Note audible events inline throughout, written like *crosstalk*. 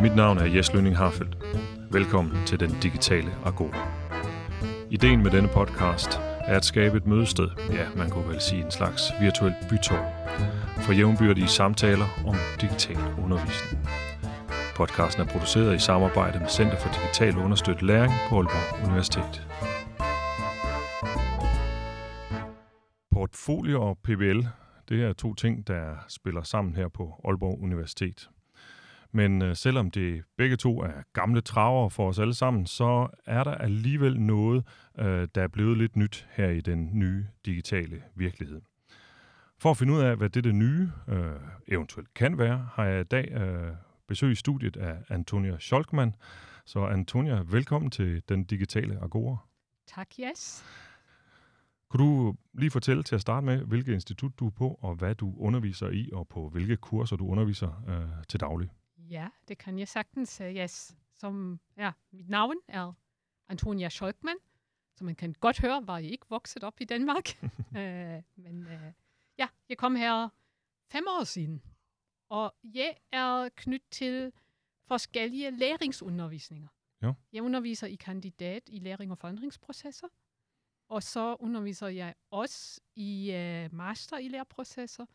Mit navn er Jes Lønning Harfeldt. Velkommen til Den Digitale Agora. Ideen med denne podcast er at skabe et mødested, ja, man kunne vel sige en slags virtuel bytår, for jævnbyrdige samtaler om digital undervisning. Podcasten er produceret i samarbejde med Center for Digital Understøttet Læring på Aalborg Universitet. Portfolio og PBL, det er to ting, der spiller sammen her på Aalborg Universitet. Men øh, selvom det begge to er gamle traver for os alle sammen, så er der alligevel noget, øh, der er blevet lidt nyt her i den nye digitale virkelighed. For at finde ud af, hvad det nye øh, eventuelt kan være, har jeg i dag øh, besøg i studiet af Antonia Scholkman. Så Antonia, velkommen til den digitale Agora. Tak, yes. Kunne du lige fortælle til at starte med, hvilket institut du er på, og hvad du underviser i, og på hvilke kurser du underviser øh, til daglig? Ja, det kan jeg sagtens. Yes. Som, ja, mit navn er Antonia Scholkman, så man kan godt høre, var jeg ikke vokset op i Danmark. uh, *laughs* men uh, ja, jeg kom her fem år siden, og jeg er knyttet til forskellige læringsundervisninger. Ja. Jeg underviser i kandidat i læring og forandringsprocesser, og så underviser jeg også i uh, master i læreprocesser,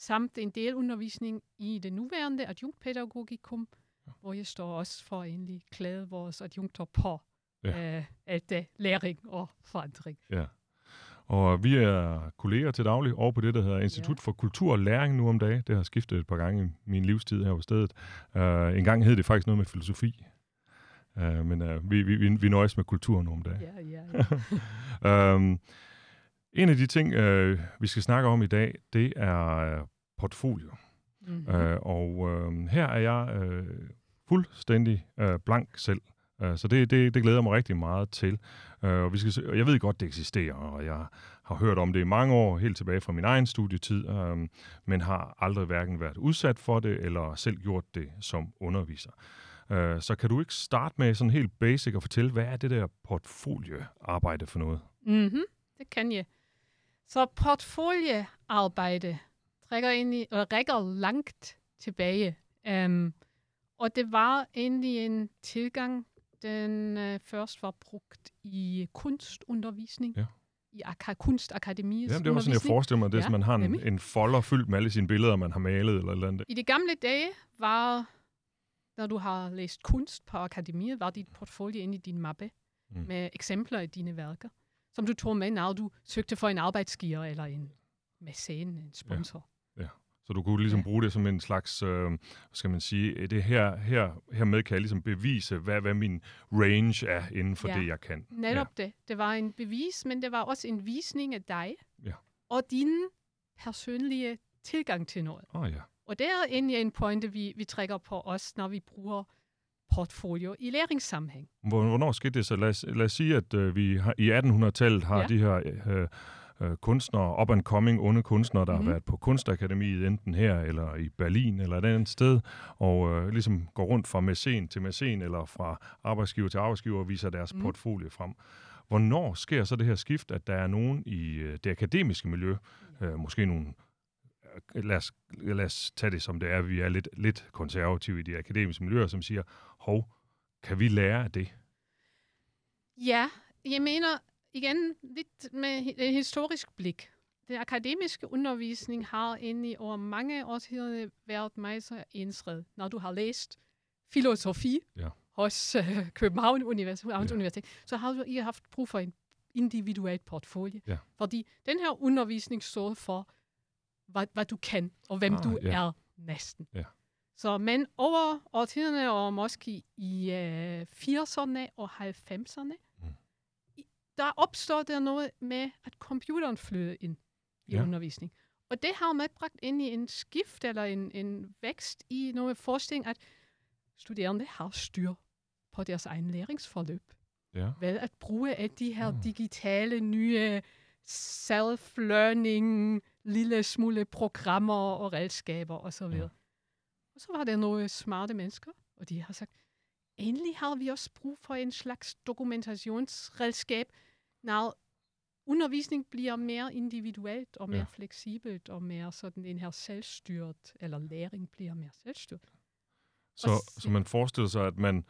samt en del undervisning i det nuværende adjunktpædagogikum, ja. hvor jeg står også for at egentlig klæde vores adjunkter på ja. øh, at, uh, læring og forandring. Ja. Og vi er kolleger til daglig over på det, der hedder Institut ja. for Kultur og Læring nu om dagen. Det har skiftet et par gange i min livstid her på stedet. Uh, en gang hed det faktisk noget med filosofi. Uh, men uh, vi, vi, vi nøjes med kultur nu om dagen. Ja, ja, ja. *laughs* um, en af de ting, øh, vi skal snakke om i dag, det er øh, portfolio. Mm-hmm. Øh, og øh, her er jeg øh, fuldstændig øh, blank selv. Uh, så det, det, det glæder mig rigtig meget til. Uh, og, vi skal, og jeg ved godt, det eksisterer, og jeg har hørt om det i mange år, helt tilbage fra min egen studietid, uh, men har aldrig hverken været udsat for det, eller selv gjort det som underviser. Uh, så kan du ikke starte med sådan helt basic og fortælle, hvad er det der portfoliearbejde for noget? Mm-hmm. Det kan jeg. Så portfoliearbejde trækker egentlig, og rækker langt tilbage. Um, og det var egentlig en tilgang, den uh, først var brugt i kunstundervisning. Ja. I ak- kunstakademiets Jamen, det var sådan, jeg forestiller mig, det ja, man har en, en folder fyldt med alle sine billeder, man har malet eller eller andet. I de gamle dage var, når du har læst kunst på akademiet, var dit portfolio inde i din mappe mm. med eksempler i dine værker som du tog med, når du søgte for en arbejdsgiver eller en mæcen, en sponsor. Ja. ja. Så du kunne ligesom ja. bruge det som en slags, øh, hvad skal man sige, det her, her, hermed kan jeg ligesom bevise, hvad, hvad min range er inden for ja. det, jeg kan. Netop ja. det. Det var en bevis, men det var også en visning af dig ja. og din personlige tilgang til noget. Oh, ja. Og det er egentlig en pointe, vi, vi trækker på os, når vi bruger portfolio i læringssammenhæng. Hvornår skete det så? Lad os, lad os sige, at øh, vi har, i 1800-tallet har ja. de her øh, øh, kunstnere, up and coming onde kunstnere, der mm-hmm. har været på kunstakademiet, enten her eller i Berlin eller et andet sted, og øh, ligesom går rundt fra mæcen til mæcen, eller fra arbejdsgiver til arbejdsgiver og viser deres mm. portfolio frem. Hvornår sker så det her skift, at der er nogen i øh, det akademiske miljø, øh, måske nogle lad os, lad os tage det som det er, vi er lidt, lidt konservative i de akademiske miljøer, som siger, hov, kan vi lære af det? Ja, jeg mener igen lidt med et historisk blik. Den akademiske undervisning har egentlig over mange årtider været meget så ensred. Når du har læst filosofi ja. hos uh, København Universitet, ja. Universitet, så har du I haft brug for en individuelt portfolio. Ja. Fordi den her undervisning står for, hvad, hvad du kan, og hvem ah, du ja. er næsten. Ja. Så men over årtiderne, og måske i øh, 80'erne og 90'erne, mm. der opstår der noget med, at computeren flyder ind i ja. undervisning. Og det har medbragt ind i en skift eller en, en vækst i noget forskning, at studerende har styr på deres egen læringsforløb. Ja. Ved at bruge af de her mm. digitale nye self-learning, lille smule programmer og redskaber osv. Ja. Og så var der nogle smarte mennesker, og de har sagt, endelig har vi også brug for en slags dokumentationsredskab, når undervisning bliver mere individuelt og mere ja. fleksibelt og mere sådan en her selvstyret, eller læring bliver mere selvstyret. Så, så man forestiller sig, at man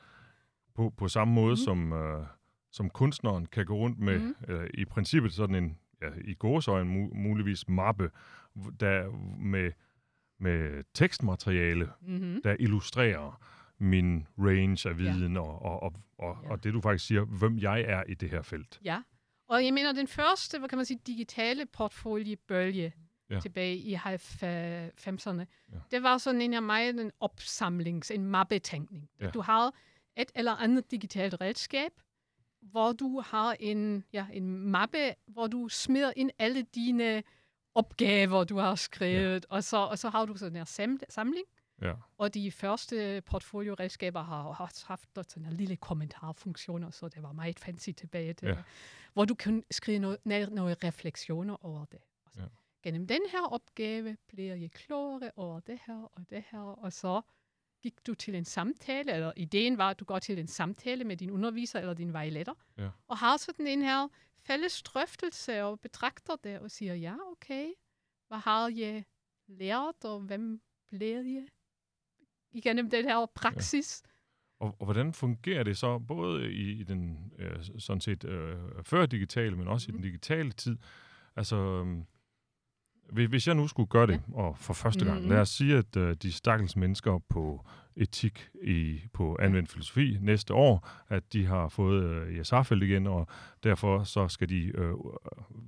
på, på samme måde mm. som, øh, som kunstneren kan gå rundt med mm. øh, i princippet sådan en, ja, i gåsøjen mu, muligvis mappe, der med, med tekstmateriale, mm-hmm. der illustrerer min range af viden ja. og, og, og, og, ja. og det, du faktisk siger, hvem jeg er i det her felt. Ja, og jeg mener, den første, hvad kan man sige, digitale portfoliebølge ja. tilbage i 90'erne, ja. det var sådan en af mig en opsamlings, en mappetænkning. Ja. Du har et eller andet digitalt redskab, hvor du har en, ja, en mappe, hvor du smider ind alle dine opgaver, du har skrevet, ja. og, så, og så har du sådan en samling. Ja. Og de første portfolio-redskaber har også haft sådan en lille kommentarfunktioner, så det var meget fancy tilbage. Det, ja. Hvor du kan skrive noget, nogle refleksioner over det. ja. Gennem den her opgave bliver jeg klogere over det her og det her, og så gik du til en samtale, eller ideen var, at du går til en samtale med din underviser eller din vejleder, ja. og har sådan en her fælles drøftelse og betragter det og siger, ja, okay, hvad har jeg lært, og hvem bliver jeg igennem den her praksis? Ja. Og, og hvordan fungerer det så, både i, i den øh, sådan set øh, før digitale, men også mm. i den mhm. digitale tid? Altså, øh, hvis jeg nu skulle gøre det, ja. og for første gang, mm-hmm. lad os sige, at uh, de stakkels mennesker på etik i, på anvendt filosofi næste år, at de har fået uh, ISR-felt igen, og derfor så skal de uh,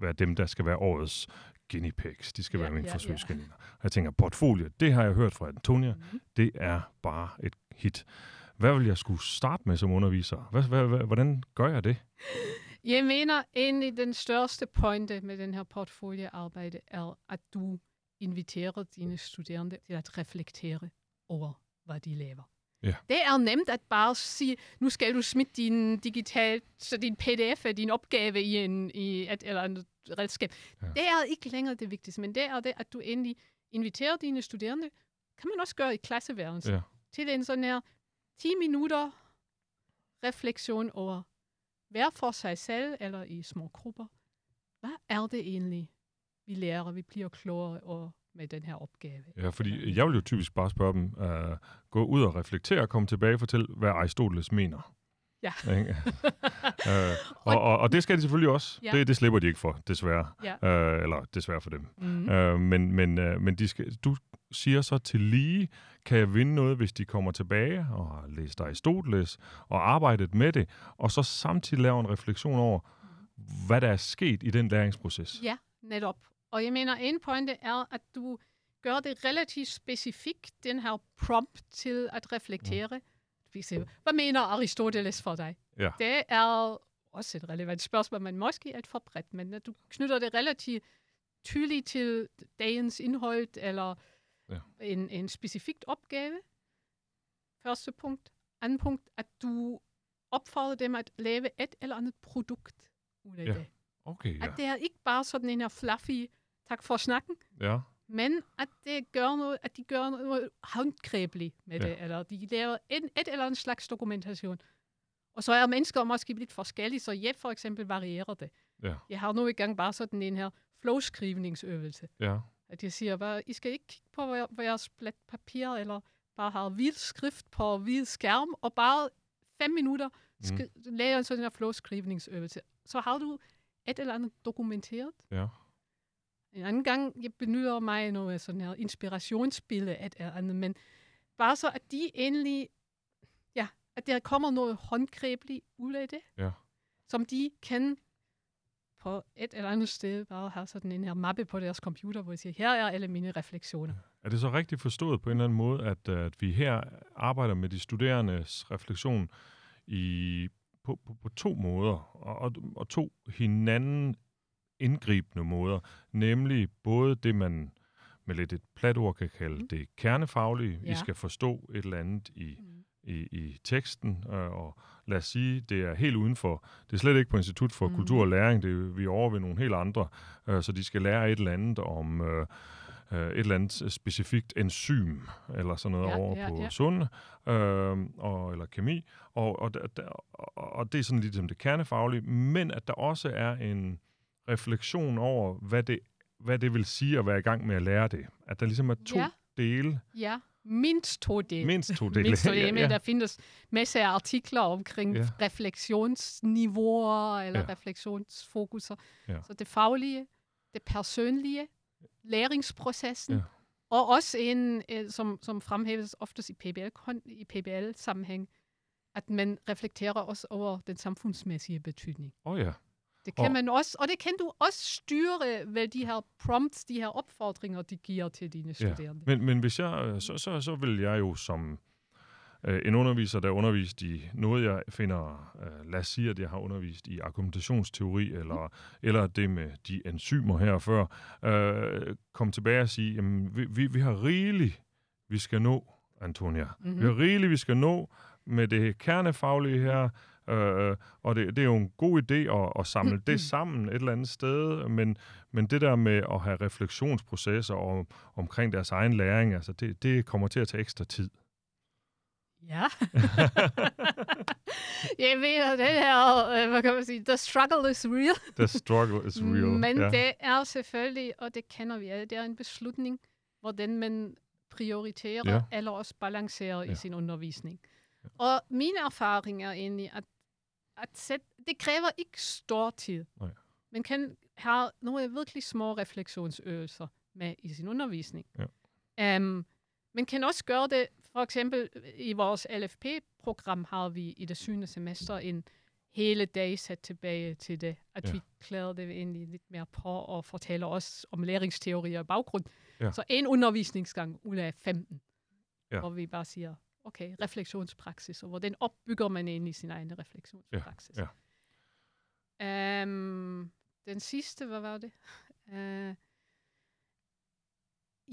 være dem, der skal være årets guinea pigs. De skal ja, være mine ja, forsøgskaniner. Ja. Jeg tænker, portfolio, det har jeg hørt fra Antonia, mm-hmm. det er bare et hit. Hvad vil jeg skulle starte med som underviser? Hvad, hvad, hvad, hvordan gør jeg det? *laughs* Jeg mener, egentlig den største pointe med den her portfoliearbejde er, at du inviterer dine studerende til at reflektere over, hvad de laver. Ja. Det er nemt at bare sige, nu skal du smide din digital, så din pdf din opgave i, en, i et eller andet redskab. Ja. Det er ikke længere det vigtigste, men det er det, at du endelig inviterer dine studerende, kan man også gøre i klasseværelsen, ja. til en sådan her 10 minutter refleksion over, hver for sig selv eller i små grupper. Hvad er det egentlig, vi lærer, vi bliver klogere og med den her opgave. Ja, fordi jeg vil jo typisk bare spørge dem, uh, gå ud og reflektere og komme tilbage og fortælle, hvad Aristoteles mener. Ja. uh, *laughs* og, og, og det skal de selvfølgelig også. Ja. Det, det slipper de ikke for, desværre. Ja. Uh, eller desværre for dem. Mm. Uh, men men, uh, men de skal, du siger så til lige, kan jeg vinde noget, hvis de kommer tilbage og har læst Aristoteles og arbejdet med det, og så samtidig laver en refleksion over, hvad der er sket i den læringsproces. Ja, netop. Og jeg mener, en pointe er, at du gør det relativt specifikt, den her prompt til at reflektere. Mm. Hvad mener Aristoteles for dig? Ja. Det er også et relevant spørgsmål, men måske et for bredt, men du knytter det relativt tydeligt til dagens indhold, eller ja. en, en specifikt opgave. Første punkt. Anden punkt, at du opfordrer dem at lave et eller andet produkt ud af ja. det. Okay, ja. At det er ikke bare sådan en her fluffy, tak for snakken, ja. Men at, det gør noget, at de gør noget håndgribeligt med ja. det, eller de laver en, et eller andet slags dokumentation. Og så er mennesker måske lidt forskellige, så jeg for eksempel varierer det. Ja. Jeg har nu i gang bare sådan en her flowskrivningsøvelse. Ja. At jeg siger, bare, I skal ikke kigge på jeres blæt papir, eller bare have hvid skrift på hvid skærm, og bare fem minutter mm. lave sådan en flowskrivningsøvelse. Så har du et eller andet dokumenteret. Ja. En anden gang, jeg benytter mig noget sådan her inspirationsbillede af et andet, men bare så, at de endelig, ja, at der kommer noget håndgribeligt ud af det, ja. som de kan på et eller andet sted bare have sådan en her mappe på deres computer, hvor jeg siger, her er alle mine refleksioner. Er det så rigtigt forstået på en eller anden måde, at, at vi her arbejder med de studerendes refleksion i, på, på, på to måder, og, og, og to hinanden indgribende måder, nemlig både det, man med lidt et plat ord kan kalde mm. det kernefaglige. Ja. Vi skal forstå et eller andet i, mm. i, i teksten, øh, og lad os sige, det er helt udenfor. Det er slet ikke på Institut for mm. Kultur og Læring, det er, vi er over ved nogle helt andre, øh, så de skal lære et eller andet om... Øh, øh, et eller andet specifikt enzym, eller sådan noget ja, over ja, på ja. sund, øh, og, eller kemi, og, og, og, og det er sådan lidt som det kernefaglige, men at der også er en refleksion over, hvad det, hvad det vil sige at være i gang med at lære det. At der ligesom er to ja. dele. Ja, mindst to dele. Mindst to *laughs* dele. mindst to dele, ja, ja. der findes masser af artikler omkring Ja. refleksionsniveauer eller Ja. refleksionsfokuser. Ja. Så det faglige, det personlige, læringsprocessen, Ja. og også en, øh, som, som fremhæves oftest i PBL, i PBL-sammenhæng, at man reflekterer også over den samfundsmæssige betydning. Åh oh, ja. Det kan Og- man også, og det kan du også styre ved de her prompts, de her opfordringer, de giver til dine Ja. studerende. Men, men hvis jeg, øh, så, så, så vil jeg jo som øh, en underviser, der er undervist i noget, jeg finder, øh, lad os sige, at jeg har undervist i argumentationsteori, eller, eller det med de enzymer her før, øh, komme tilbage og sige, jamen, vi, vi, vi har rigeligt, vi skal nå, Antonia. Mm-hmm. Vi har rigeligt, vi skal nå med det kernefaglige her, Øh, og det, det er jo en god idé at, at samle det sammen et eller andet sted, men, men det der med at have refleksionsprocesser om, omkring deres egen læring, altså det, det kommer til at tage ekstra tid. Ja. *laughs* jeg mener, det her, øh, hvad kan man sige, the struggle is real. *laughs* The struggle is real. Men ja. det er selvfølgelig, og det kender vi alle, det er en beslutning, hvordan man prioriterer Ja. eller også balancerer Ja. i sin undervisning. Og min erfaring er egentlig, at, at sæt, det kræver ikke stor tid. Nej. Man kan have nogle virkelig små refleksionsøvelser med i sin undervisning. Ja. Um, man kan også gøre det, for eksempel i vores LFP-program har vi i det syvende semester en hele dag sat tilbage til det, at ja. vi klæder det egentlig lidt mere på og fortæller os om læringsteorier og baggrund. Ja. Så en undervisningsgang ud af 15, Ja. hvor vi bare siger, okay, refleksionspraksis, og hvordan opbygger man egentlig sin egen refleksionspraksis. Ja, Um, den sidste, hvad var det? Uh,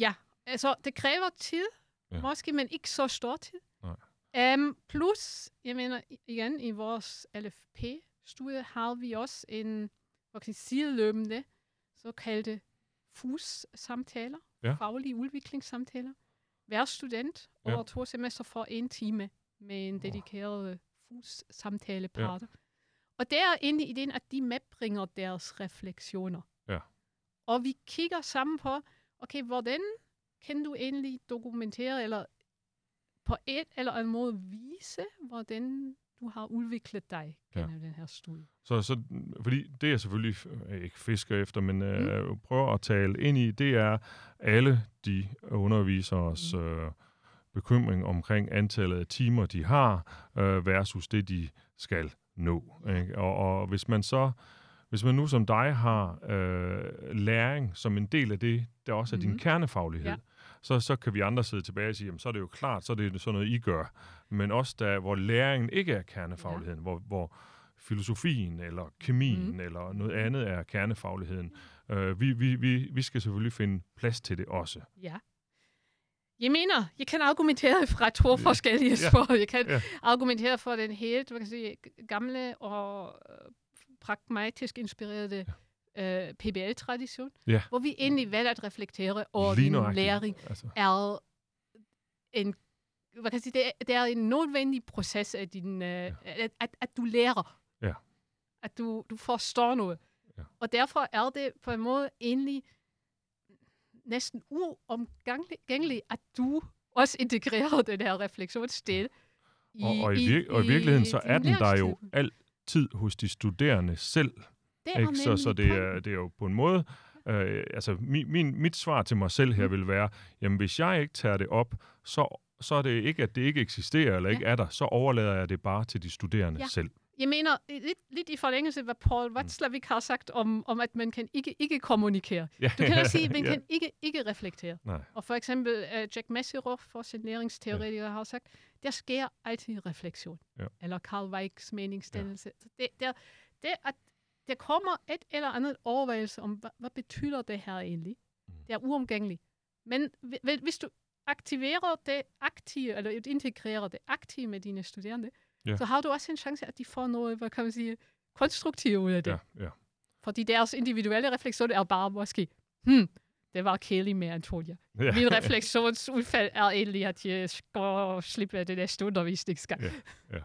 ja, altså det kræver tid, Ja. ja. måske, men ikke så stor tid. Nej. Um, plus, jeg mener i- igen, i vores LFP-studie har vi også en hvad kan sideløbende såkaldte FUS-samtaler, Ja. faglige udviklingssamtaler. Hver student Ja. over to semester får en time med en dedikeret FUS-samtalepartner. Og det er egentlig ideen, at de medbringer deres refleksioner. Ja. Og vi kigger sammen på, okay, hvordan kan du egentlig dokumentere, eller på et eller andet måde vise, hvordan du har udviklet dig Ja. gennem den her studie. Så, så, fordi det jeg selvfølgelig øh, ikke fisker efter, men Mm. øh, prøver at tale ind i, det er alle de underviseres Mm. øh, bekymring omkring antallet af timer, de har, øh, versus det, de skal nå. Ikke? Og, og hvis man så, hvis man nu som dig har øh, læring som en del af det, der også er din Mhm. kernefaglighed, Ja. så, så kan vi andre sidde tilbage og sige, jamen, så er det jo klart, så er det sådan noget, I gør. Men også der, hvor læringen ikke er kernefagligheden, hvor, hvor filosofien eller kemien Mhm. eller noget andet er kernefagligheden. Øh, vi, vi, vi, vi skal selvfølgelig finde plads til det også. Ja. Jeg mener, jeg kan argumentere fra to forskellige Ja. spor. Jeg kan Ja. argumentere for den helt hvad kan sige, gamle og øh, pragmatisk inspirerede øh, PBL-tradition, Ja. hvor vi egentlig valgte at reflektere over nøjagtigt. læring Altså, er en hvad kan jeg sige, det, er, det er en nødvendig proces af din, øh, at, at, at du lærer. Ja. At du, du forstår noget. Ja. Og derfor er det på en måde egentlig næsten uomgængeligt, at du også integrerer den her refleksionsdel. I, og, og, i, vir- og i virkeligheden, så din er den der jo altid hos de studerende selv. Det er Ikke? Så, så det, er, det er jo på en måde, øh, altså min, min, mit svar til mig selv her Mm. vil være, jamen hvis jeg ikke tager det op, så, så er det ikke, at det ikke eksisterer eller ikke er der, så overlader jeg det bare til de studerende Ja. selv. Jeg mener, lidt, lidt i forlængelse af, hvad Paul Watzlawick har sagt om, om, at man kan ikke, ikke kommunikere. Ja. Du kan også sige, at man *laughs* Ja. kan ikke, ikke reflektere. Nej. Og for eksempel uh, Jack Mesirow, for sin læringsteoretiker, ja. har sagt, der sker altid refleksion. Ja. Eller Karl Weigs meningsdannelse. Ja. Det, der, det, at der kommer et eller andet overvejelse om, hvad, hvad betyder det her egentlig? Mm. Det er uomgængeligt. Men hvi- hvis du aktiverer det aktive, eller integrerer det aktive med dine studerende, Ja. så har du også en chance, at de får noget, hvad kan man sige, konstruktivt ud af det. Ja, ja. Fordi deres individuelle refleksion er bare måske, hmm, det var kedeligt med Antonia. Ja. Min refleksionsudfald er egentlig, at jeg skal slippe af det næste undervisningsgang. Ja.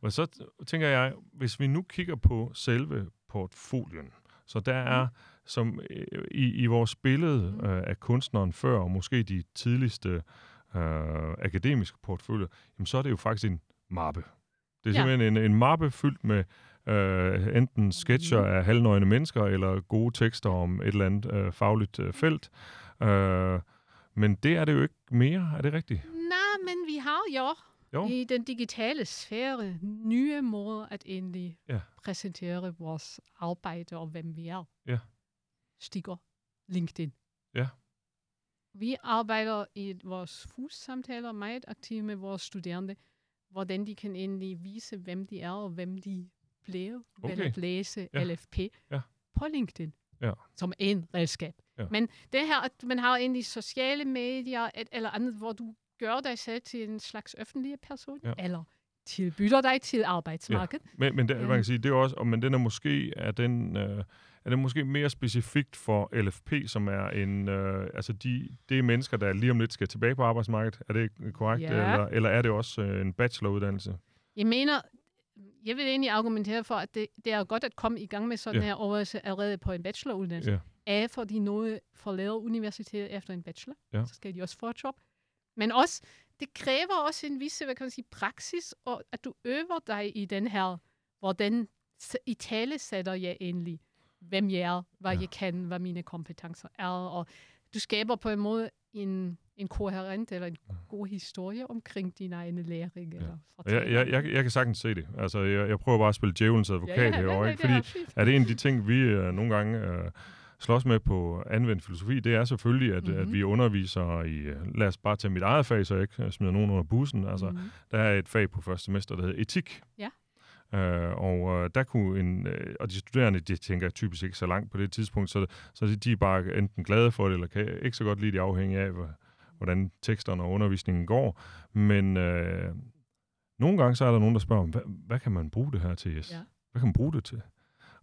Og så tænker jeg, hvis vi nu kigger på selve portfolien, så der er som øh, i, i vores billede Mm. øh, af kunstneren før, og måske de tidligste øh, akademiske portfølje, jamen så er det jo faktisk en mappe. Det er Ja. simpelthen en, en mappe fyldt med øh, enten sketcher Mhm. af halvnøgne mennesker, eller gode tekster om et eller andet øh, fagligt øh, felt. Øh, men det er det jo ikke mere, er det rigtigt? Nej, men vi har jo, Jo. i den digitale sfære nye måder at egentlig Ja. præsentere vores arbejde og hvem vi er. Ja. Stikker LinkedIn. Ja. Vi arbejder i vores FUS-samtaler meget aktivt med vores studerende, hvordan de kan egentlig vise, hvem de er og hvem de ved Okay. at læse Ja. LFP Ja. på LinkedIn. Ja. Som en redskab. Ja. Men det her, at man har egentlig sociale medier et, eller andet, hvor du gør dig selv til en slags offentlig person, Ja. eller tilbyder dig til arbejdsmarkedet. Men, men det, Ja. man kan sige, det er også, og- men den er måske, er den, øh, er den måske mere specifikt for LFP, som er en, øh, altså de, det er mennesker, der lige om lidt skal tilbage på arbejdsmarkedet. Er det korrekt? Ja. Eller, eller er det også øh, en bacheloruddannelse? Jeg mener, jeg vil egentlig argumentere for, at det, det er godt at komme i gang med sådan Ja. her overvejelse allerede på en bacheloruddannelse. Ja. A, fordi noget forlader universitetet efter en bachelor, Ja. så skal de også få et job. Men også, det kræver også en vis, hvad kan man sige, praksis, og at du øver dig i den her, hvordan i tale sætter jeg egentlig, hvem jeg er, hvad Ja. jeg kan, hvad mine kompetencer er, og du skaber på en måde en, en koherent eller en god historie omkring din egen læring. Eller Jeg, jeg, jeg, jeg kan sagtens se det. Altså, jeg, jeg prøver bare at spille djævelens advokat herovre, ikke? det er Fordi fint. er det en af de ting, vi øh, nogle gange øh, slås med på anvendt filosofi, det er selvfølgelig, at, mm-hmm. at Mhm. vi underviser i, lad os bare tage mit eget fag, så jeg ikke smider nogen under bussen. Altså, Mhm. der er et fag på første semester, der hedder etik. Ja. Øh, og øh, der kunne en, øh, og de studerende, de tænker typisk ikke så langt på det tidspunkt, så, så de, de er bare enten glade for det, eller kan ikke så godt lide det afhængig af, hvor- hvordan teksterne og undervisningen går. Men øh, nogle gange så er der nogen, der spørger, hvad, hvad kan man bruge det her til, Jes? Ja. Hvad kan man bruge det til?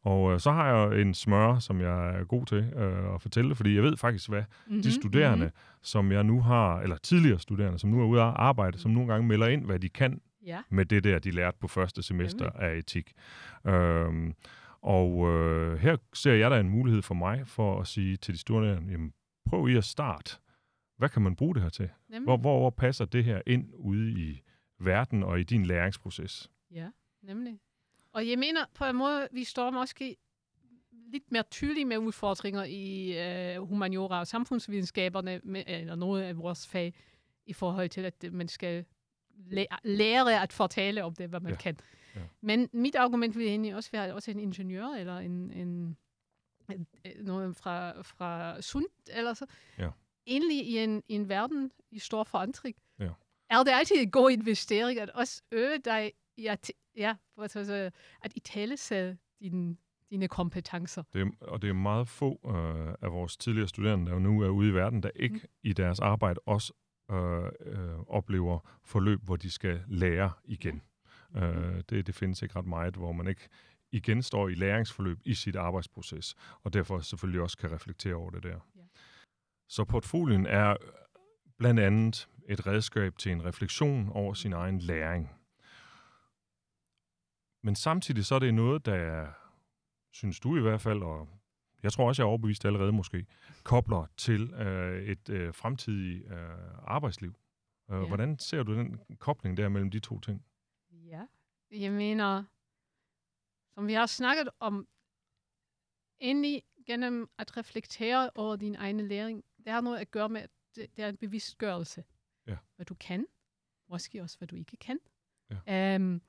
Og øh, så har jeg en smør, som jeg er god til øh, at fortælle, fordi jeg ved faktisk, hvad Mhm, de studerende, som jeg nu har, eller tidligere studerende, som nu er ude at arbejde, som nogle gange melder ind, hvad de kan Ja. med det der, de lærte på første semester af etik. Øhm, og øh, her ser jeg der en mulighed for mig for at sige til de studerende, jamen, prøv I at starte. Hvad kan man bruge det her til? Hvor, hvor, hvor passer det her ind ude i verden og i din læringsproces? Ja, nemlig. Og jeg mener på en måde, vi står måske lidt mere tydeligt med udfordringer i øh, humaniora og samfundsvidenskaberne, med, eller noget af vores fag, i forhold til, at man skal læ- lære at fortælle om det, hvad man Ja. kan. Ja. Men mit argument vil egentlig også være, at også en ingeniør, eller en, en, en noget fra, fra Sund, eller så. Ja. Egentlig i en, i en verden i stor forandring, Ja. er det altid en god investering at også øve dig i at, ja, sige, at i tale dine, dine kompetencer. Det er, og det er meget få øh, af vores tidligere studerende, der nu er ude i verden, der ikke mm. i deres arbejde også øh, øh, oplever forløb, hvor de skal lære igen. Øh, det, det findes ikke ret meget, hvor man ikke igen står i læringsforløb i sit arbejdsproces, og derfor selvfølgelig også kan reflektere over det der. Ja. Så portfolien er blandt andet et redskab til en refleksion over sin egen læring. Men samtidig så er det noget, der er, synes du i hvert fald, og jeg tror også, jeg er overbevist allerede måske, kobler til øh, et øh, fremtidigt øh, arbejdsliv. Øh, Ja. Hvordan ser du den kobling der mellem de to ting? Ja, jeg mener, som vi har snakket om, endelig gennem at reflektere over din egen læring, det har noget at gøre med, at det, det er en bevidstgørelse. Ja. Hvad du kan, måske også hvad du ikke kan. Ja. Um,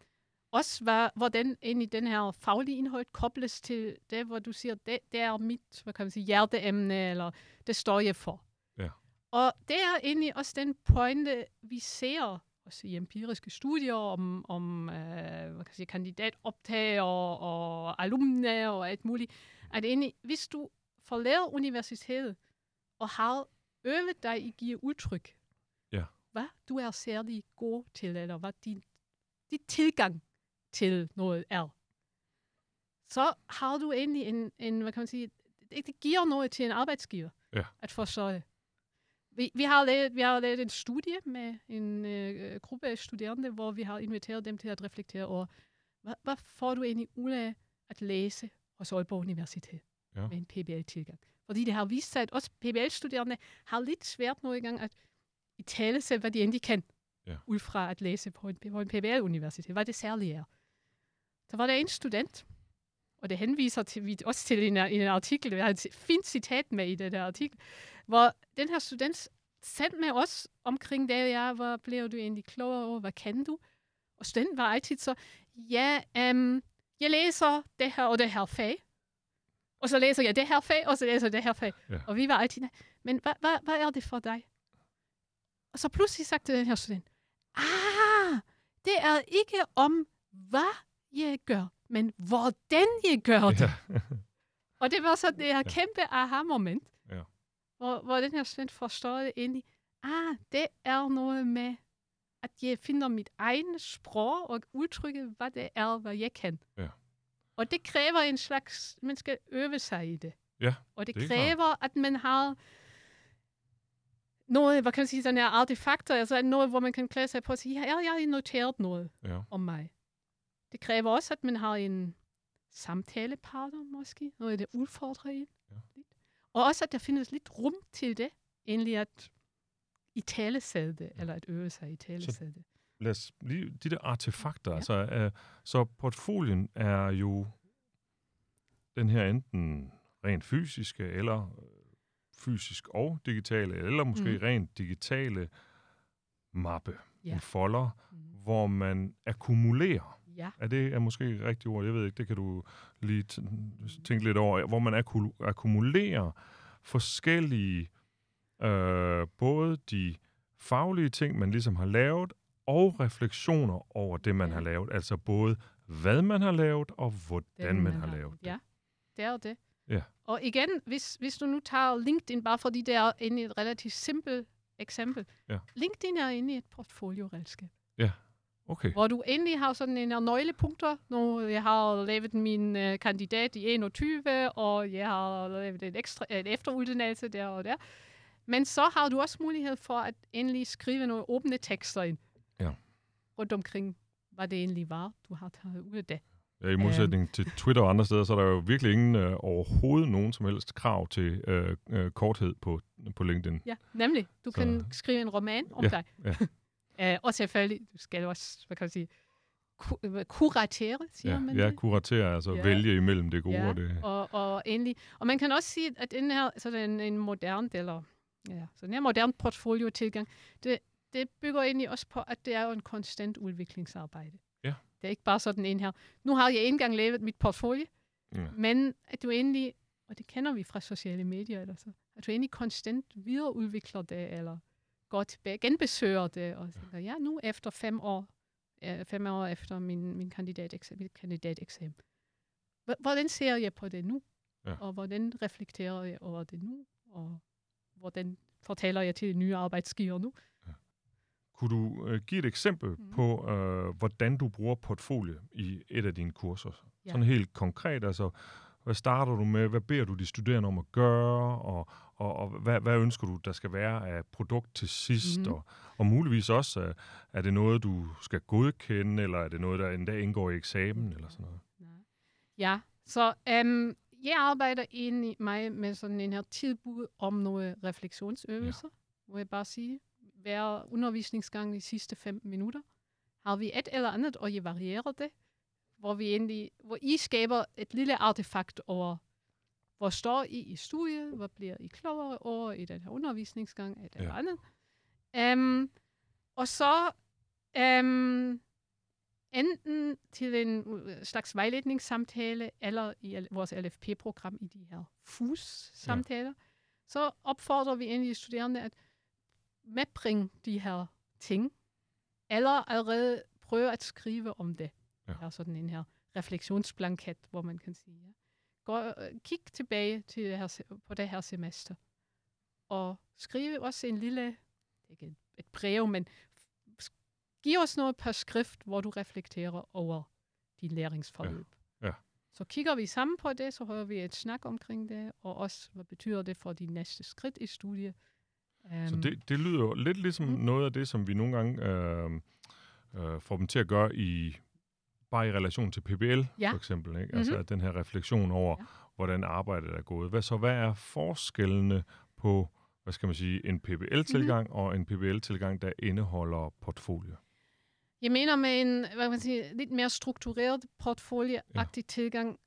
også hvad, hvordan egentlig den her faglige indhold kobles til det, hvor du siger, det, det er mit hvad kan man sige, hjerteemne, eller det står jeg for. Ja. Og det er egentlig også den pointe, vi ser også i empiriske studier om, om øh, hvad kan jeg sige, kandidatoptag og, og alumne og alt muligt, at egentlig, hvis du forlader universitetet og har øvet dig i at give udtryk, Ja. hvad du er særlig god til, eller hvad din, din tilgang til noget er, så har du egentlig en, en hvad kan man sige, det, det giver noget til en arbejdsgiver Ja. at forstå det. Vi, vi, har lavet, vi har lavet en studie med en øh, gruppe af studerende, hvor vi har inviteret dem til at reflektere over, hvad, hvad får du egentlig ud af at læse hos Aalborg Universitet Ja. med en PBL-tilgang? Fordi det har vist sig, at også PBL-studerende har lidt svært nogle gange at i tale selv, hvad de egentlig kan, Ja. ud fra at læse på en, på en PBL-universitet. Hvad det særlige er. Der var der en student, og det henviser til, vi også til en, en artikel, jeg har et fint citat med i den der artikel, hvor den her student sendte med os omkring det, ja, hvor blev du egentlig klogere over, hvad kan du? Og studenten var altid så, ja, um, jeg læser det her og det her fag, og så læser jeg det her fag, og så læser jeg det her fag. Ja. Og vi var altid, men hvad, hvad, hvad er det for dig? Og så pludselig sagde den her student, ah, det er ikke om, hvad jeg gør, men hvordan jeg gør det. Ja. *laughs* Og det var så det her kæmpe aha-moment, Ja. hvor, hvor den her student forstår det egentlig, ah, det er noget med, at jeg finder mit eget sprog og udtrykke, hvad det er, hvad jeg kan. Ja. Og det kræver en slags, man skal øve sig i det. Ja, Og det, det er kræver, at man har noget, hvad kan man sige, sådan her artefakter, altså noget, hvor man kan klæde sig på og sige, ja, jeg har noteret noget ja. om mig. Det kræver også, at man har en samtalepartner måske, noget, der udfordrer en. Ja. lidt. Og også, at der findes lidt rum til det, egentlig at i talesætte det, eller at øve sig i talesætte det. Lad os lige, de der artefakter, Ja. ja. altså, uh, så portfolien er jo den her enten rent fysiske, eller øh, fysisk og digitale, eller måske mm. rent digitale mappe, Ja. en folder, Mm. hvor man akkumulerer. Ja, Er det er måske rigtigt ord? Jeg ved ikke, det kan du lige tænke lidt over. Hvor man akku- akkumulerer forskellige, øh, både de faglige ting, man ligesom har lavet, og refleksioner over det, man Ja. har lavet. Altså både, hvad man har lavet, og hvordan den, man har lavet det. Ja, det er det. Ja. Og igen, hvis, hvis du nu tager LinkedIn, bare fordi det er egentlig et relativt simpelt eksempel. Ja. LinkedIn er egentlig et portfolio-redskab. Okay. Hvor du endelig har sådan en nøglepunkter. Nu jeg har lavet min uh, kandidat i 21, og jeg har lavet et, ekstra, et efteruddannelse der og der. Men så har du også mulighed for at endelig skrive nogle åbne tekster ind. Ja. Rundt omkring, hvad det egentlig var, du har taget ud af det. Ja, I modsætning Øhm. til Twitter og andre steder, så er der jo virkelig ingen øh, overhovedet nogen som helst krav til øh, øh, korthed på, på LinkedIn. Ja, nemlig. Du Så- kan skrive en roman om Ja, dig. ja. *laughs* uh, og selvfølgelig, du skal også, hvad kan man sige, ku- øh, kuratere, siger Ja, man ja det. kuratere, altså Ja. vælge imellem det gode Ja, og det... Og, og endelig, og man kan også sige, at den her, sådan en, en moderne, eller ja, sådan en moderne portfolio-tilgang, det, det bygger egentlig også på, at det er jo en konstant udviklingsarbejde. Ja. Det er ikke bare sådan en her, nu har jeg engang lavet mit portfolio, Ja. men at du egentlig, og det kender vi fra sociale medier, eller så, at du egentlig konstant videreudvikler det, eller går tilbage, genbesøger det, og tænker, ja, nu efter fem år, øh, fem år efter min, min kandidateksamen, mit kandidateksamen, hvordan ser jeg på det nu? Ja. Og hvordan reflekterer jeg over det nu? Og hvordan fortæller jeg til nye arbejdsgiver nu? Kunne du øh, give et eksempel mm. på, øh, hvordan du bruger portfolio i et af dine kurser? Ja. Sådan helt konkret, altså, hvad starter du med? Hvad beder du de studerende om at gøre? Og, og, og hvad, hvad ønsker du, der skal være af produkt til sidst? Mhm. Og, og muligvis også, øh, er det noget, du skal godkende, eller er det noget, der endda indgår i eksamen, eller sådan noget? Ja, så øhm, jeg arbejder egentlig mig med sådan en her tilbud om nogle refleksionsøvelser, ja. må jeg bare sige. Hver undervisningsgang de sidste fem minutter har vi et eller andet, og jeg varierer det, hvor, vi egentlig, hvor I skaber et lille artefakt over, hvor står I i studiet, hvad bliver I klogere over i den her undervisningsgang, eller Ja. andet. Um, og så um, enten til en øh, slags vejledningssamtale, eller i vores LFP-program i de her FUS-samtaler, ja. så opfordrer vi egentlig de studerende at medbringe de her ting, eller allerede prøve at skrive om det. Ja. Der er sådan en her refleksionsblanket, hvor man kan sige, ja. Gå, øh, kig tilbage til det her, på det her semester, og skrive også en lille, ikke et, brev, men giv os noget per skrift, hvor du reflekterer over din læringsforløb. Ja. Ja. Så kigger vi sammen på det, så hører vi et snak omkring det, og også, hvad betyder det for de næste skridt i studiet. Um, Så det, det lyder jo lidt ligesom mm. noget af det, som vi nogle gange øh, øh, får dem til at gøre i bare i relation til PBL, Ja. for eksempel. Ikke? Altså at den her refleksion over, Ja. hvordan arbejdet er gået. Hvad, så hvad er forskellene på hvad skal man sige, en PBL-tilgang mm-hmm. og en PBL-tilgang, der indeholder portfolio? Jeg mener med en hvad kan man sige, lidt mere struktureret portfolieagtig ja. tilgang,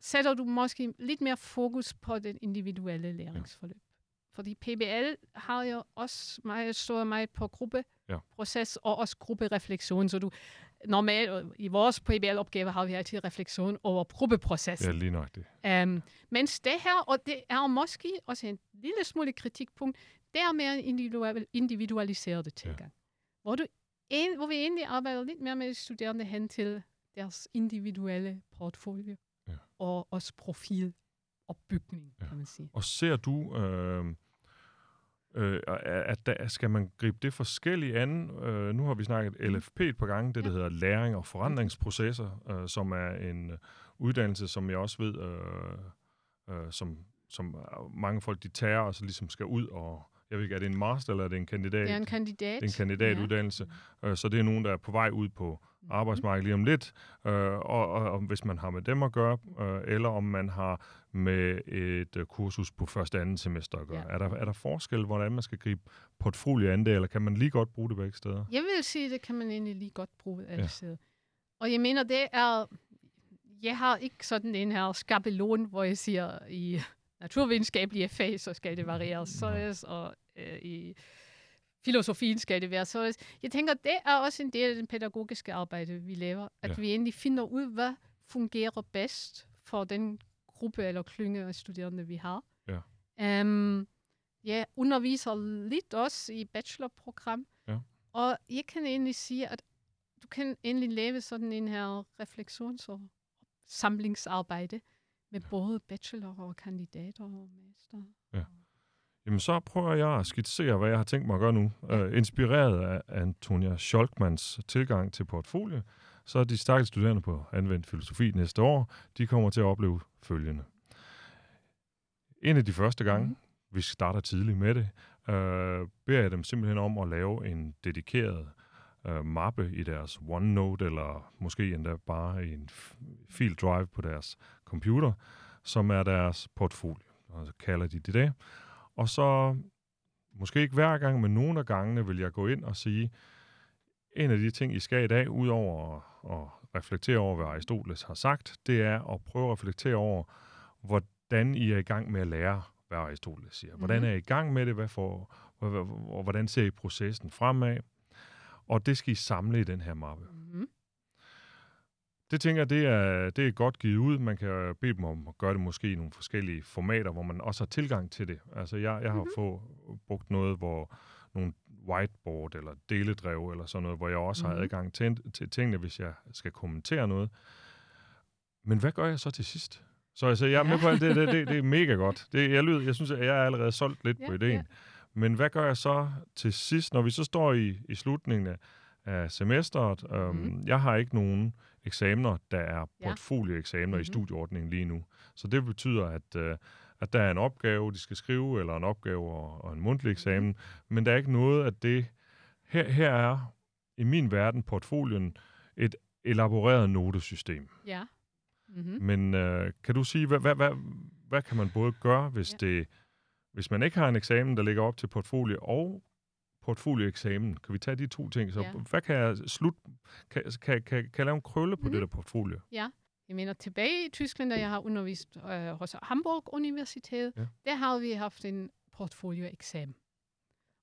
sætter du måske lidt mere fokus på den individuelle læringsforløb. Ja. Fordi PBL har jo også meget, står meget på gruppeproces ja. og også gruppereflektion, så du normalt i vores PBL-opgave har vi altid refleksion over gruppeproces. Ja, lige nok det. Um, mens det her, og det er måske også en lille smule kritikpunkt, det er mere en individualiseret tilgang. Ja. Hvor, du en, hvor vi egentlig arbejder lidt mere med studerende hen til deres individuelle portfolio ja. og også profil opbygning, ja. kan man sige. Og ser du, øh, øh, at der, skal man gribe det forskellige an? Øh, nu har vi snakket. LFP et par gange, det ja. der hedder læring og forandringsprocesser, øh, som er en uh, uddannelse, som jeg også ved, øh, øh, som, som mange folk de tager og så ligesom skal ud og jeg ved ikke, er det en master eller er det en kandidat? Det er en kandidat. Det er en kandidatuddannelse. Ja. Øh, så det er nogen, der er på vej ud på mhm. arbejdsmarkedet lige om lidt. Øh, og, og, og hvis man har med dem at gøre, øh, eller om man har med et øh, kursus på første og anden semester at gøre. Ja. Er, der, er der forskel, hvordan man skal gribe portfolio an det, eller kan man lige godt bruge det begge steder? Jeg vil sige, det kan man egentlig lige godt bruge alle ja. steder. Og jeg mener, det er... Jeg har ikke sådan en her skabelon, hvor jeg siger, i naturvidenskabelige fag, så skal det *laughs* variere således, og øh, i filosofien skal det være således. Jeg tænker, det er også en del af den pædagogiske arbejde, vi laver, at ja. vi endelig finder ud, hvad fungerer bedst for den gruppe eller klynge af studerende, vi har. Ja. Um, jeg underviser lidt også i bachelorprogram, ja. og jeg kan egentlig sige, at du kan endelig lave sådan en her refleksions- og samlingsarbejde, med både bachelor og kandidater og master. Ja. Jamen, så prøver jeg at skitsere, hvad jeg har tænkt mig at gøre nu. Uh, inspireret af Antonia Scholkmans tilgang til portfolio, så er de stakkels studerende på anvendt filosofi næste år, de kommer til at opleve følgende. En af de første gange, mm. vi starter tidligt med det, uh, beder jeg dem simpelthen om at lave en dedikeret uh, mappe i deres OneNote, eller måske endda bare i en fil drive på deres computer, som er deres portfolio, og så kalder de det det. Og så, måske ikke hver gang, men nogle af gangene vil jeg gå ind og sige, en af de ting, I skal i dag, udover at, at reflektere over, hvad Aristoteles har sagt, det er at prøve at reflektere over, hvordan I er i gang med at lære, hvad Aristoteles siger. Hvordan mhm. er I i gang med det? Hvad for, og hvordan ser I processen fremad? Og det skal I samle i den her mappe. Det tænker jeg, det er, det er godt givet ud. Man kan bede dem om at gøre det måske i nogle forskellige formater, hvor man også har tilgang til det. Altså jeg, jeg har mm-hmm. få, brugt noget, hvor nogle whiteboard eller deledrev eller sådan noget, hvor jeg også mm-hmm. har adgang til, til tingene, hvis jeg skal kommentere noget. Men hvad gør jeg så til sidst? Så altså, jeg er med på alt det, det, det, det er *laughs* mega godt. Det, jeg, lyder, jeg synes, at jeg er allerede solgt lidt ja, på ideen. Ja. Men hvad gør jeg så til sidst, når vi så står i, i slutningen af, af semesteret? Um, mm. Jeg har ikke nogen eksamener, der er portfolioeksamener mm-hmm. i studieordningen lige nu. Så det betyder, at, uh, at der er en opgave, de skal skrive, eller en opgave og, og en mundtlig eksamen, mm-hmm. men der er ikke noget af det. Her, her er i min verden portfolien et elaboreret notesystem. Ja. Mm-hmm. Men uh, kan du sige, hvad, hvad, hvad, hvad kan man både gøre, hvis ja. det hvis man ikke har en eksamen, der ligger op til portfolio og portfolioeksamen, kan vi tage de to ting? Så ja. hvad kan jeg slut... Kan, kan, kan, kan jeg lave en krølle på mm. det der portfolio? Ja. Jeg mener, tilbage i Tyskland, da jeg har undervist øh, hos Hamburg Universitet, ja. der har vi haft en portfolioeksamen.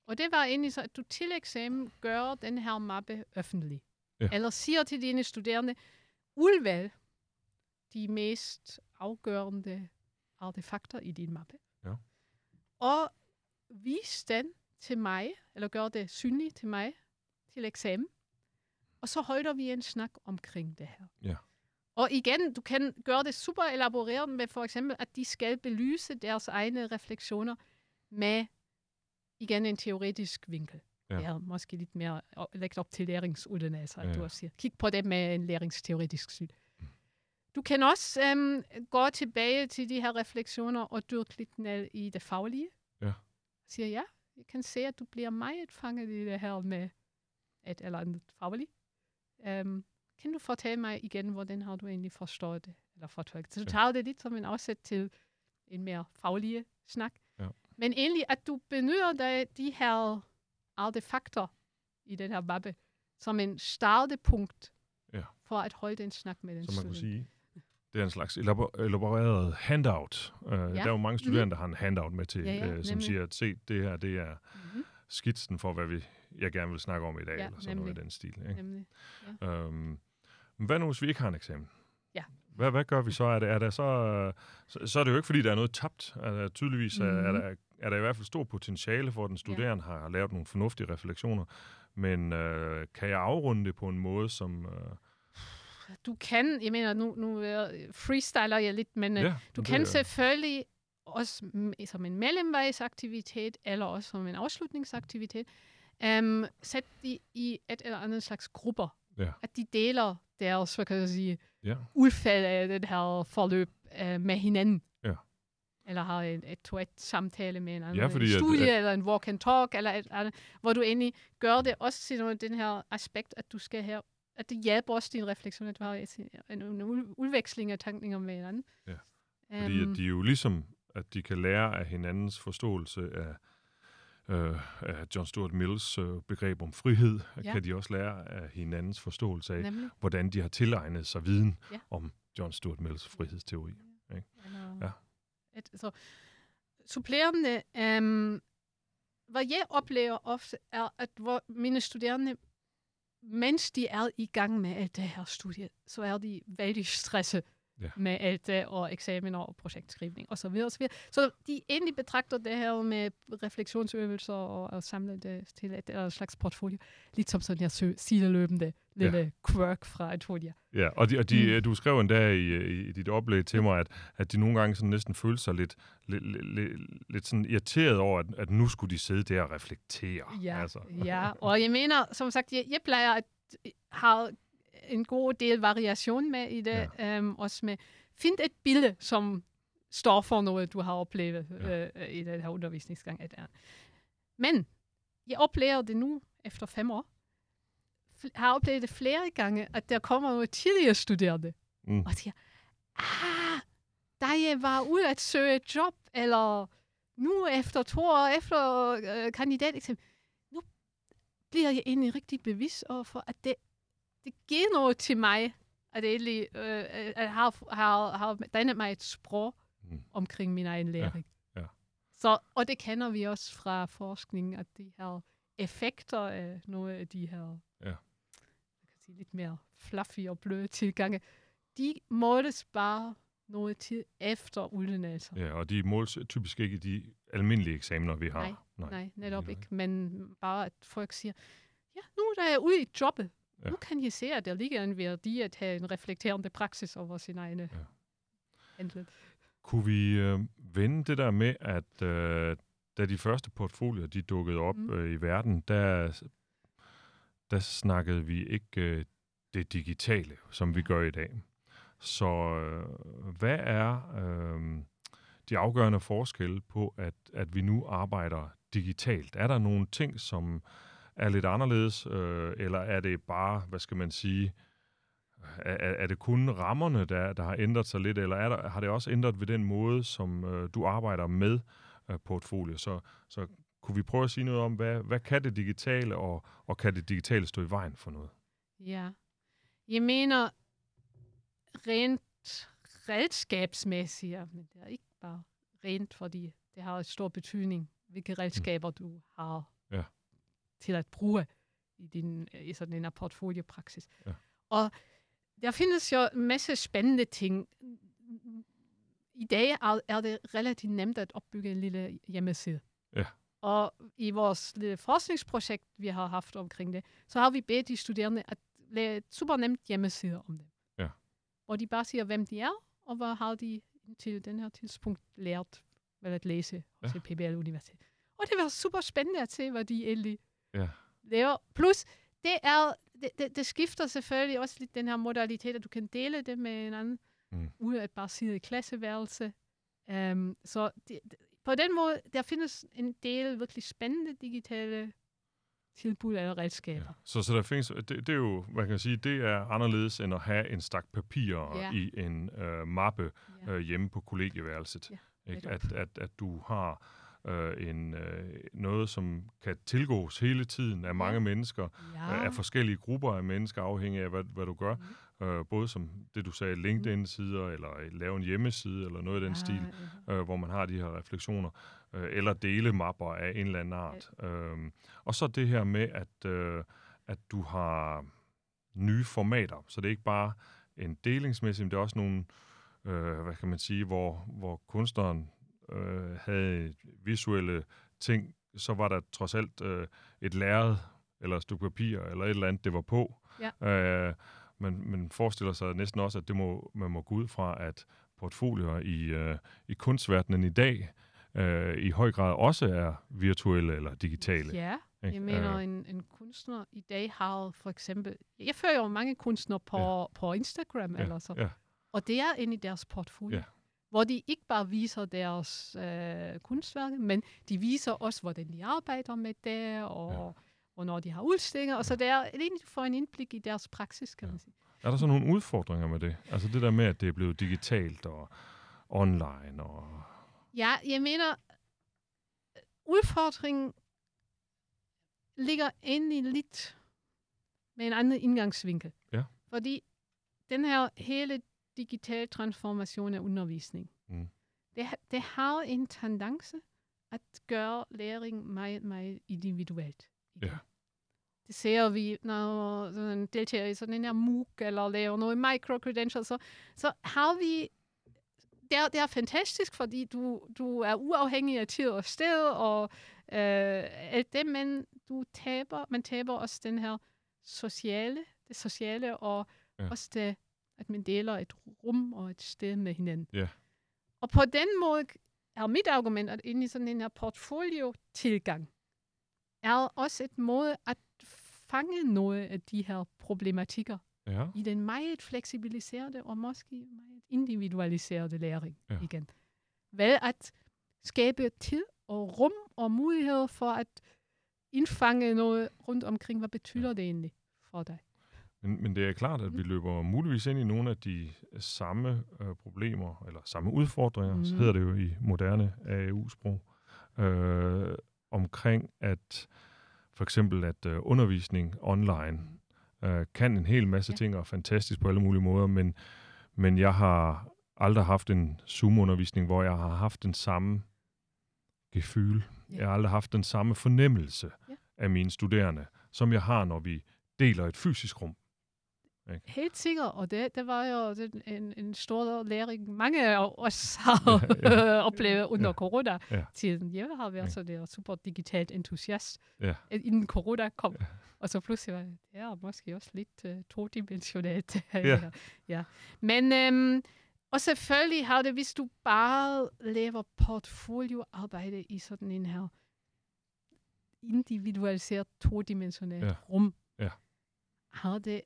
Og det var egentlig så, at du til eksamen gør den her mappe offentlig. Ja. Eller siger til dine studerende, udvalg de mest afgørende artefakter i din mappe og vis den til mig, eller gør det synligt til mig, til eksamen. Og så holder vi en snak omkring det her. Ja. Og igen, du kan gøre det super elaboreret med for eksempel, at de skal belyse deres egne refleksioner med, igen, en teoretisk vinkel. Ja. Det er måske lidt mere lægt op til læringsuddannelse, at ja. du også siger. Kig på det med en læringsteoretisk syn. Du kan også øhm, gå tilbage til de her refleksioner og dyrke lidt ned i det faglige. Ja. Siger, ja, jeg kan se, at du bliver meget fanget i det her med et eller andet fagligt. Um, kan du fortælle mig igen, hvordan har du egentlig forstået det? Eller fortolket Så du tager det lidt som en afsæt til en mere faglig snak. Ja. Men egentlig, at du benytter dig de her artefakter i den her mappe som en startepunkt Ja. for at holde en snak med den som man kunne student. sige. Det er en slags elabor- elaboreret handout. Uh, ja. Der er jo mange studerende, der har en handout med til, Mhm. Ja, ja, øh, som nemlig. siger, at se, det her det er Mm-hmm. skitsen for, hvad vi, jeg gerne vil snakke om i dag, Ja, eller sådan noget i nemlig. den stil. Ikke? Nemlig. Øhm, men hvad nu, hvis vi ikke har en eksamen? Ja. Hvad, hvad gør vi så? Er det, er det så, så? Så er det jo ikke, fordi der er noget tabt. Der, tydeligvis er, er, Mhm. der, er der i hvert fald stor potentiale for, at den studerende har lavet nogle fornuftige refleksioner. Men øh, kan jeg afrunde det på en måde, som... Øh, Du kan, jeg mener, nu, nu øh, freestyler jeg lidt, men øh, ja, du det kan er- selvfølgelig også som en mellemvejsaktivitet, eller også som en afslutningsaktivitet, um, sætte de i et eller andet slags grupper. Ja. At de deler deres, hvad kan jeg sige, Ja, udfald af det her forløb uh, med hinanden. Ja. Eller har et, et to samtale med en anden Ja, fordi en at- studie, at- eller en walk and talk, eller et andet, hvor du egentlig gør det også til den her aspekt, at du skal her, at det hjælper også din refleksion, at du har en, en ud- udveksling af tankninger med hinanden. Ja. fordi Øhm, at de jo ligesom, at de kan lære af hinandens forståelse af, øh, af John Stuart Mills øh, begreb om frihed, Ja. ja. kan de også lære af hinandens forståelse af, Nemlig. hvordan de har tilegnet sig viden Ja. om John Stuart Mills frihedsteori. Ikke? Eller, Ja. Et, så, supplerende, um, hvad jeg oplever ofte, er, at hvor mine studerende, mens de er i gang med alt det her studie, så er de vældig stresset Ja. med alt det, og eksamener og projektskrivning osv. Så, videre, og så, videre. så de egentlig betragter det her med refleksionsøvelser og, og samle det til et eller slags portfolio, lidt som sådan en sø- sideløbende lille ja. quirk fra et folie. Ja, og, de, og de, Mm. du skrev endda i, i dit oplæg til mig, at, at de nogle gange sådan næsten følte sig lidt, lidt, lidt, lidt sådan irriteret over, at, at nu skulle de sidde der og reflektere. Ja, Altså. ja, og jeg mener, som sagt, jeg, jeg plejer at have en god del variation med i det, ja. um, også med, find et billede, som står for noget, du har oplevet Ja. øh, i den her undervisningsgang. Men jeg oplever det nu, efter fem år, har oplevet det flere gange, at der kommer nogle tidligere studerende, Mm. og siger, ah, da jeg var ude at søge et job, eller nu efter to år efter øh, kandidateksamen, nu bliver jeg egentlig rigtig bevidst overfor, at det, det giver noget til mig, at jeg egentlig øh, at har, har, har dannet mig et sprog Mm. omkring min egen læring. ja. Så, og det kender vi også fra forskningen, at de her effekter af nogle af de her Ja. jeg kan sige, lidt mere fluffy og bløde tilgange, de måles bare noget tid efter uddannelser. Ja, og de måles typisk ikke i de almindelige eksamener, vi har. Nej, Nej, netop Nej. ikke. Men bare, at folk siger, ja, nu er jeg ude i jobbet. Ja. Nu kan jeg se, at der ligger en værdi at have en reflekterende praksis over sin egne Ja. handling. Kunne vi øh, vende det der med, at øh, da de første portfolier de dukkede op Mm. mm. øh, i verden, der, der snakkede vi ikke øh, det digitale, som vi gør i dag. Så øh, hvad er øh, de afgørende forskelle på, at, at vi nu arbejder digitalt? Er der nogle ting, som er lidt anderledes, øh, eller er det bare, hvad skal man sige, er, er det kun rammerne, der, der har ændret sig lidt, eller er der, har det også ændret ved den måde, som øh, du arbejder med øh, portfolio? Så, så kunne vi prøve at sige noget om, hvad, hvad kan det digitale, og, og kan det digitale stå i vejen for noget? Ja. Jeg mener, rent redskabsmæssigt, men det er ikke bare rent, fordi det har stor betydning, hvilke redskaber du har Ja. Til at bruge i, din, i sådan en portfoliopraksis. Ja. Og der findes jo en masse spændende ting. I dag er, det relativt nemt at opbygge en lille hjemmeside. Ja. Og i vores lille forskningsprojekt, vi har haft omkring det, så har vi bedt de studerende at lave et super nemt hjemmeside om dem. Ja. Hvor de bare siger, hvem de er, og hvad har de til den her tidspunkt lært vel at læse Ja. til PBL Universitet. Og det var super spændende at se, hvad de egentlig Ja. laver. Plus, det, er, det, det, det skifter selvfølgelig også lidt den her modalitet, at du kan dele det med en anden, Mm. uden at bare sidde i klasseværelse. Um, så det, på den måde, der findes en del virkelig spændende digitale tilbud eller redskaber. Ja. Så, så der findes, det, det er jo, man kan sige, det er anderledes end at have en stak papirer Ja. i en øh, mappe Ja. øh, hjemme på kollegieværelset. Ja, ikke? At, at, at du har øh, en, øh, noget, som kan tilgås hele tiden af mange Ja. mennesker, Ja. af forskellige grupper af mennesker, afhængig af, hvad, hvad du gør. Mm. Øh, både som det, du sagde, LinkedIn-sider, eller lave en hjemmeside, eller noget af den Ja, stil, ja. øh, hvor man har de her refleksioner, øh, eller dele mapper af en eller anden art. Øhm, og så det her med, at, øh, at du har nye formater, så det er ikke bare en delingsmæssig, men det er også nogle, øh, hvad kan man sige, hvor, hvor kunstneren øh, havde visuelle ting, så var der trods alt øh, et lærred, eller et stykke papir, eller et eller andet, det var på. Ja. Øh, men man forestiller sig næsten også, at det må, man må gå ud fra, at portfolier i, øh, i kunstverdenen i dag øh, i høj grad også er virtuelle eller digitale. Ja, ikke? jeg mener, Øh, en, en kunstner i dag har for eksempel... Jeg følger jo mange kunstnere på, ja. på Instagram ja, eller så. ja, Og det er inde i deres portfolio. Ja. Hvor de ikke bare viser deres øh, kunstværker, men de viser også, hvordan de arbejder med det, og Ja. hvornår de har udstillinger. Og så det er egentlig for en indblik i deres praksis, kan Ja. man sige. er der så nogle udfordringer med det? Altså det der med, at det er blevet digitalt og online og... Ja, jeg mener, udfordringen ligger egentlig lidt med en anden indgangsvinkel. Ja. Fordi den her hele digital transformation af undervisning, Mm. det, det har en tendance at gøre læring meget, meget individuelt. Ja. Det ser vi, når sådan deltager i sådan en her MOOC, eller laver noget microcredentials, så, så har vi det er, det er fantastisk, fordi du, du er uafhængig af tid og sted, og øh, alt det, men du taber, man taber også den her sociale, det sociale, og ja. også det, at man deler et rum og et sted med hinanden. Ja. Og på den måde er mit argument, at ind i sådan en her portfolio-tilgang, er også et måde at fange noget af de her problematikker Ja, i den meget fleksibiliserede og måske meget individualiserede læring Ja. ja. igen. Vel at skabe tid og rum og mulighed for at indfange noget rundt omkring, hvad betyder det egentlig for dig? Men, men det er klart, at vi løber muligvis ind i nogle af de samme øh, problemer, eller samme udfordringer, mm. så hedder det jo i moderne AEU-sprog, øh, omkring at for eksempel at øh, undervisning online øh, kan en hel masse Ja. ting og er fantastisk på alle mulige måder, men, men jeg har aldrig haft en Zoom-undervisning, hvor jeg har haft den samme gefyl. Ja. Jeg har aldrig haft den samme fornemmelse Ja. af mine studerende, som jeg har, når vi deler et fysisk rum. Helt sikkert, og det, det var jo en, en stor læring, mange af os *laughs* har Ja, ja. *laughs* oplevet under Ja. corona-tiden. Jeg har været Ja. så der super digitalt entusiast, Ja. inden corona kom. Ja. Og så pludselig var det, er måske også lidt uh, todimensionalt. *laughs* Ja. ja. Men, øhm, og selvfølgelig har det, hvis du bare laver portfolioarbejde i sådan en her individualiseret todimensionelt Ja. rum, Ja. har det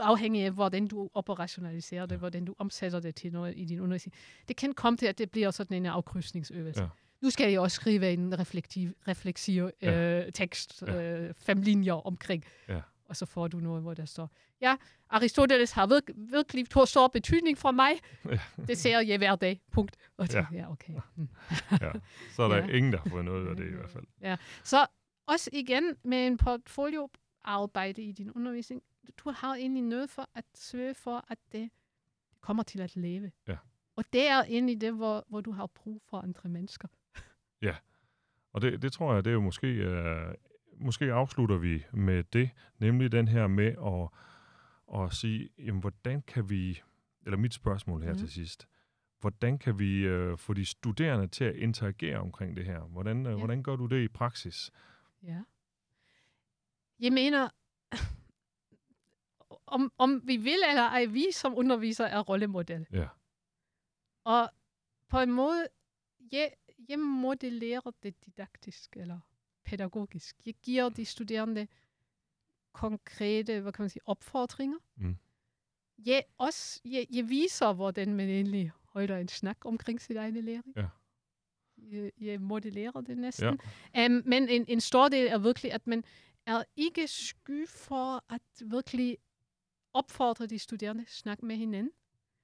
afhængig af, hvordan du operationaliserer det, Ja. hvordan du omsætter det til noget i din undervisning. Det kan komme til, at det bliver sådan en afkrydsningsøvelse. Ja. Nu skal jeg også skrive en reflektiv, refleksiv Ja. øh, tekst, Ja. øh, fem linjer omkring. Ja. Og så får du noget, hvor der står, ja, Aristoteles har virk, virkelig to- stor betydning for mig. Ja. Det ser jeg hver dag, punkt. Og så, Ja. ja. ja, okay. Mm. Ja. Så er der *laughs* Ja. ingen, der har fået noget af det i hvert fald. Så også igen med en portfolioarbejde i din undervisning, du har egentlig noget for at søge for, at det kommer til at leve. Ja. Og det er egentlig det, hvor, hvor du har brug for andre mennesker. Og det, det tror jeg, det er jo måske, øh, måske afslutter vi med det, nemlig den her med at, at sige, jamen, hvordan kan vi, eller mit spørgsmål her mm. Til sidst, hvordan kan vi øh, få de studerende til at interagere omkring det her? Hvordan, øh, Ja. hvordan gør du det i praksis? Ja. Jeg mener, om, om vi vil eller ej, vi som underviser er rollemodel. Ja. Og på en måde, jeg, jeg modellerer det didaktisk eller pædagogisk. Jeg giver de studerende konkrete, hvad kan man sige, opfordringer. Mm. Jeg, også, jeg, jeg viser, hvordan man egentlig holder en snak omkring sin egen læring. Ja. Jeg, jeg modellerer det næsten. Ja. Um, men en, en stor del er virkelig, at man er ikke sky for at virkelig opfordre de studerende, snakke med hinanden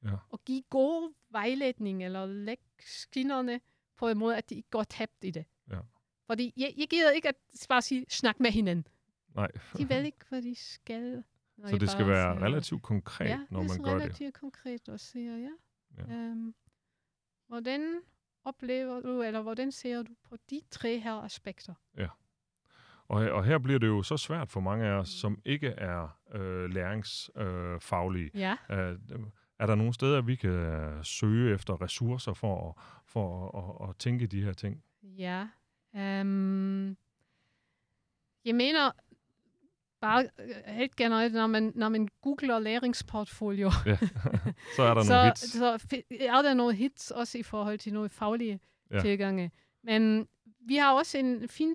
Ja. og give god vejledning eller lægge skinnerne på en måde, at de ikke går tabt i det. Ja. Fordi jeg, jeg gider ikke at bare sige, snak med hinanden. Nej. De ved ikke, hvad de skal. Så det skal være siger- relativt konkret, ja, når man gør det. relativt konkret og siger, ja. Ja. Øhm, hvordan oplever du, eller hvordan ser du på de tre her aspekter? Og, og her bliver det jo så svært for mange af os, som ikke er øh, læringsfaglige. Øh. Ja. Øh, er der nogle steder, vi kan øh, søge efter ressourcer for, at- for at, at, at tænke de her ting? Ja. Um, jeg mener bare øh, helt generelt, når man, når man googler læringsportfolio, Ja. *laughs* så er der *laughs* så, nogle hits. så er der nogle hits også i forhold til nogle faglige ja. tilgange. Men vi har også en fin,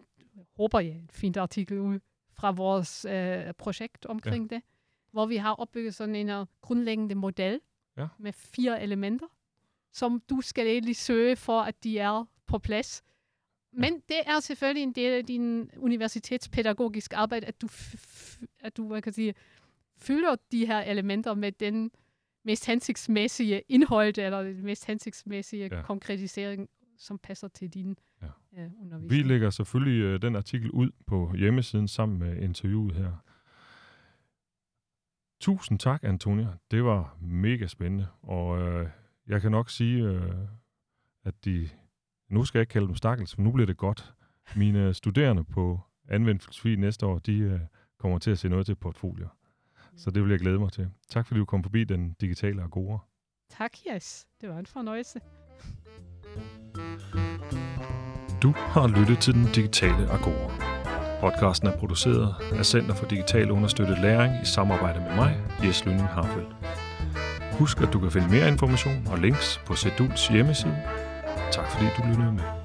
håber jeg, en fint artikel ud fra vores øh, projekt omkring ja. det, hvor vi har opbygget sådan en øh, grundlæggende model Ja. med fire elementer, som du skal egentlig søge for, at de er på plads. Men det er selvfølgelig en del af din universitetspædagogisk arbejde, at du, at du hvad kan sige, fylder de her elementer med den mest hensigtsmæssige indhold, eller den mest hensigtsmæssige Ja. ja. konkretisering, som passer til din Ja. øh, Vi undervisning. lægger selvfølgelig øh, den artikel ud på hjemmesiden sammen med interviewet her. Tusind tak, Antonia. Det var mega spændende. Og øh, jeg kan nok sige, øh, at de... Nu skal jeg ikke kalde dem stakkels, for nu bliver det godt. Mine studerende på anvendt filosofi næste år, de øh, kommer til at se noget til portfolier. Så det vil jeg glæde mig til. Tak fordi du kom forbi den digitale agora. Tak, Jes. Det var en fornøjelse. Du har lyttet til Den Digitale Agora. Podcasten er produceret af Center for Digital Understøttet Læring i samarbejde med mig, Jes Lønning Harfeldt. Husk, at du kan finde mere information og links på Seduls hjemmeside. Tak fordi du lyttede med.